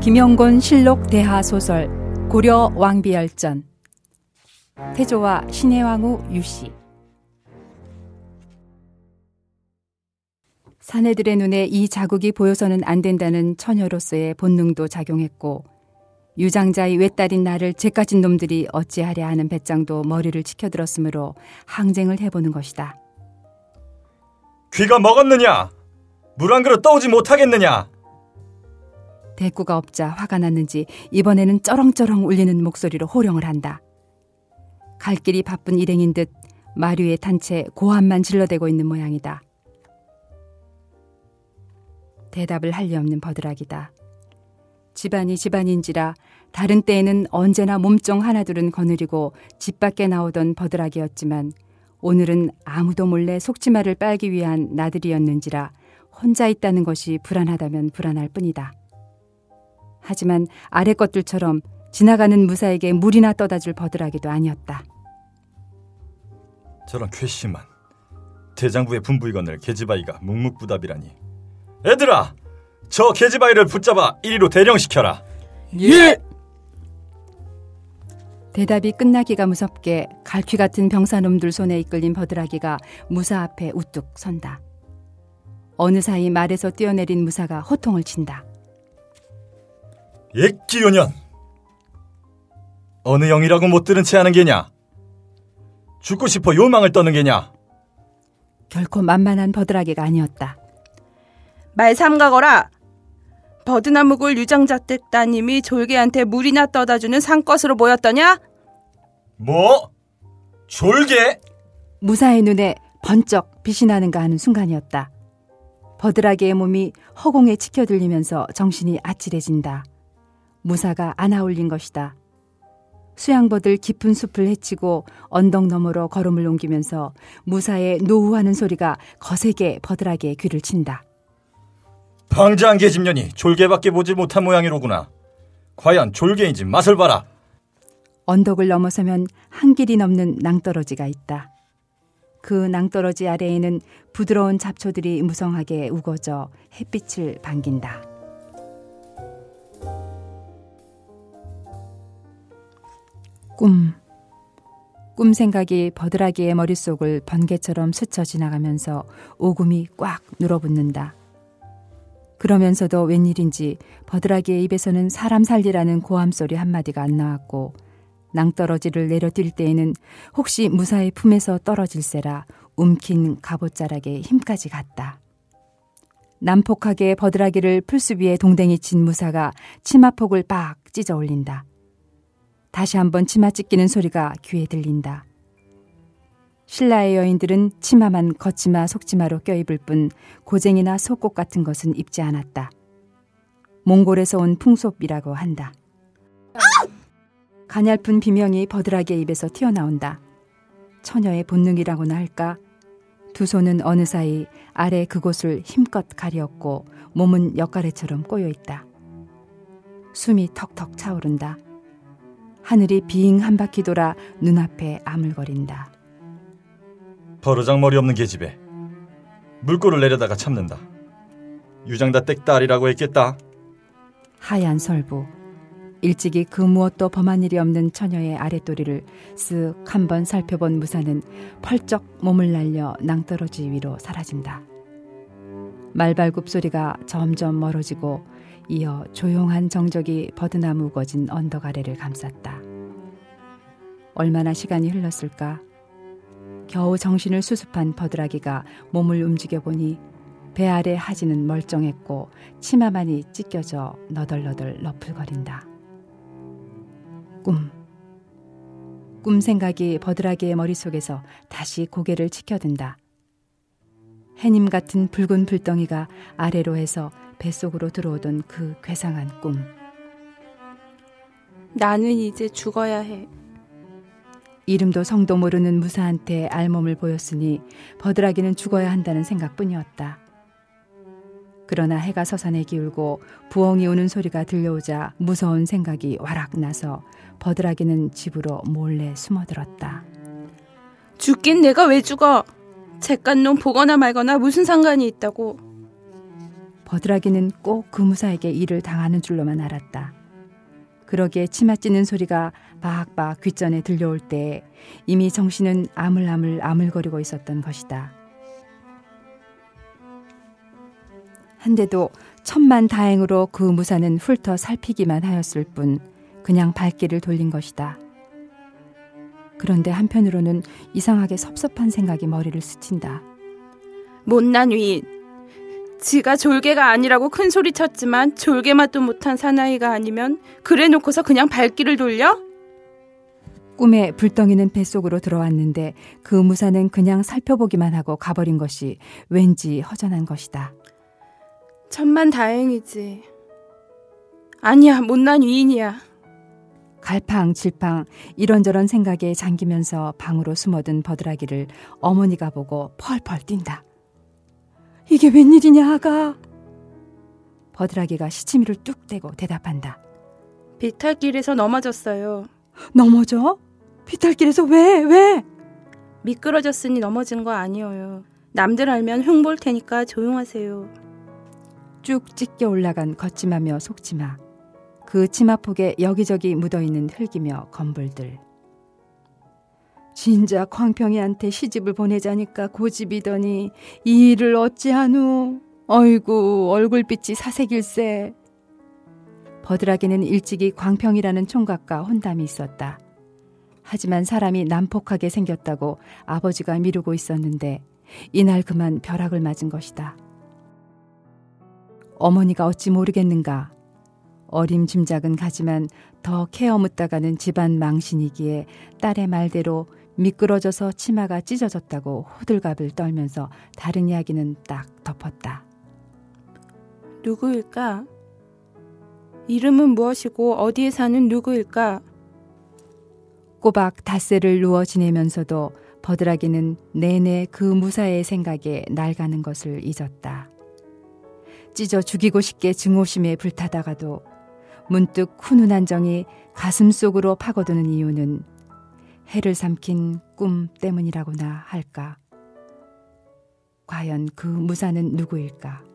김영곤 실록 대하 소설 고려 왕비열전 태조와 신해왕후 유씨 사내들의 눈에 이 자국이 보여서는 안 된다는 처녀로서의 본능도 작용했고 유장자의 외딸인 나를 죄까진 놈들이 어찌하랴 하는 배짱도 머리를 치켜들었으므로 항쟁을 해보는 것이다. 귀가 먹었느냐? 물 한 그릇 떠오지 못하겠느냐? 대꾸가 없자 화가 났는지 이번에는 쩌렁쩌렁 울리는 목소리로 호령을 한다. 갈 길이 바쁜 일행인 듯 마류에 탄채 고함만 질러대고 있는 모양이다. 대답을 할 리 없는 버드락이다. 집안이 집안인지라 다른 때에는 언제나 몸종 하나둘은 거느리고 집 밖에 나오던 버드락이었지만 오늘은 아무도 몰래 속치마를 빨기 위한 나들이였는지라 혼자 있다는 것이 불안하다면 불안할 뿐이다. 하지만 아래 것들처럼 지나가는 무사에게 물이나 떠다 줄 버드락이도 아니었다. 저런 괘씸한 대장부의 분부이 건널 계집아이가 묵묵부답이라니. 애들아, 저 계집아이를 붙잡아 이리로 대령시켜라. 예! 대답이 끝나기가 무섭게 갈퀴 같은 병사놈들 손에 이끌린 버드라기가 무사 앞에 우뚝 선다. 어느 사이 말에서 뛰어내린 무사가 호통을 친다. 액기요년! 어느 영이라고 못 들은 채 하는 게냐? 죽고 싶어 요망을 떠는 게냐? 결코 만만한 버드라기가 아니었다. 말 삼가거라. 버드나무굴 유장자 댁 따님이 졸개한테 물이나 떠다주는 산것으로 보였더냐? 뭐? 졸개? 무사의 눈에 번쩍 빛이 나는가 하는 순간이었다. 버드라기의 몸이 허공에 치켜들리면서 정신이 아찔해진다. 무사가 안아올린 것이다. 수양버들 깊은 숲을 헤치고 언덕 너머로 걸음을 옮기면서 무사의 노후하는 소리가 거세게 버드라기의 귀를 친다. 방자한 계집년이 졸개밖에 보지 못한 모양이로구나. 과연 졸개인지 맛을 봐라. 언덕을 넘어서면 한 길이 넘는 낭떠러지가 있다. 그 낭떠러지 아래에는 부드러운 잡초들이 무성하게 우거져 햇빛을 반긴다. 꿈. 꿈 생각이 버드라기의 머릿속을 번개처럼 스쳐 지나가면서 오금이 꽉 눌어붙는다. 그러면서도 웬일인지 버드라기의 입에서는 사람 살리라는 고함 소리 한마디가 안 나왔고 낭떠러지를 내려뛸 때에는 혹시 무사의 품에서 떨어질세라 움킨 갑옷자락에 힘까지 갔다. 난폭하게 버드라기를 풀숲 위에 동댕이 친 무사가 치마폭을 빡 찢어 올린다. 다시 한번 치마 찢기는 소리가 귀에 들린다. 신라의 여인들은 치마만 겉치마 속치마로 껴입을 뿐 고쟁이나 속옷 같은 것은 입지 않았다. 몽골에서 온 풍속이라고 한다. 가냘픈 비명이 버드락의 입에서 튀어나온다. 처녀의 본능이라고나 할까? 두 손은 어느 사이 아래 그곳을 힘껏 가리었고 몸은 역가래처럼 꼬여 있다. 숨이 턱턱 차오른다. 하늘이 빙 한 바퀴 돌아 눈앞에 아물거린다. 버르장 머리 없는 계집에 물꼬를 내려다가 참는다. 유장다 땡딸이라고 했겠다. 하얀 설부. 일찍이 그 무엇도 범한 일이 없는 처녀의 아랫도리를 쓱 한번 살펴본 무사는 펄쩍 몸을 날려 낭떠러지 위로 사라진다. 말발굽 소리가 점점 멀어지고 이어 조용한 정적이 버드나무 우거진 언덕 아래를 감쌌다. 얼마나 시간이 흘렀을까? 겨우 정신을 수습한 버드라기가 몸을 움직여 보니 배 아래 하지는 멀쩡했고 치마만이 찢겨져 너덜너덜 너풀거린다. 꿈. 꿈 생각이 버드라기의 머릿속에서 다시 고개를 치켜든다. 해님 같은 붉은 불덩이가 아래로 해서 뱃속으로 들어오던 그 괴상한 꿈. 나는 이제 죽어야 해. 이름도 성도 모르는 무사한테 알몸을 보였으니 버드라기는 죽어야 한다는 생각뿐이었다. 그러나 해가 서산에 기울고 부엉이 우는 소리가 들려오자 무서운 생각이 와락 나서 버드라기는 집으로 몰래 숨어들었다. 죽긴 내가 왜 죽어? 잿간놈 보거나 말거나 무슨 상관이 있다고. 버드라기는 꼭 그 무사에게 일을 당하는 줄로만 알았다. 그러기에 치마 찌는 소리가 박박 귓전에 들려올 때 이미 정신은 아물아물 아물거리고 있었던 것이다. 한데도 천만 다행으로 그 무사는 훑어 살피기만 하였을 뿐 그냥 발길을 돌린 것이다. 그런데 한편으로는 이상하게 섭섭한 생각이 머리를 스친다. 못난 위인. 지가 졸개가 아니라고 큰 소리 쳤지만 졸개 맛도 못한 사나이가 아니면 그래 놓고서 그냥 발길을 돌려? 꿈에 불덩이는 뱃속으로 들어왔는데 그 무사는 그냥 살펴보기만 하고 가버린 것이 왠지 허전한 것이다. 천만 다행이지. 아니야, 못난 위인이야. 갈팡질팡 이런저런 생각에 잠기면서 방으로 숨어든 버드라기를 어머니가 보고 펄펄 뛴다. 이게 웬일이냐, 아가? 버드라기가 시치미를 뚝 떼고 대답한다. 비탈길에서 넘어졌어요. 넘어져? 비탈길에서 왜, 왜? 미끄러졌으니 넘어진 거 아니에요. 남들 알면 흉볼 테니까 조용하세요. 쭉 찢겨 올라간 걷지마며 속지마. 그 치마폭에 여기저기 묻어있는 흙이며 건불들. 진짜 광평이한테 시집을 보내자니까 고집이더니 이 일을 어찌하누. 어이구 얼굴빛이 사색일세. 버드라기는 일찍이 광평이라는 총각과 혼담이 있었다. 하지만 사람이 난폭하게 생겼다고 아버지가 미루고 있었는데 이날 그만 벼락을 맞은 것이다. 어머니가 어찌 모르겠는가. 어림짐작은 가지만 더 케어 묻다가는 집안 망신이기에 딸의 말대로 미끄러져서 치마가 찢어졌다고 호들갑을 떨면서 다른 이야기는 딱 덮었다. 누구일까? 이름은 무엇이고 어디에 사는 누구일까? 꼬박 닷새를 누워 지내면서도 버드라기는 내내 그 무사의 생각에 날가는 것을 잊었다. 찢어 죽이고 싶게 증오심에 불타다가도 문득 훈훈한 정이 가슴 속으로 파고드는 이유는 해를 삼킨 꿈 때문이라고나 할까? 과연 그 무사는 누구일까?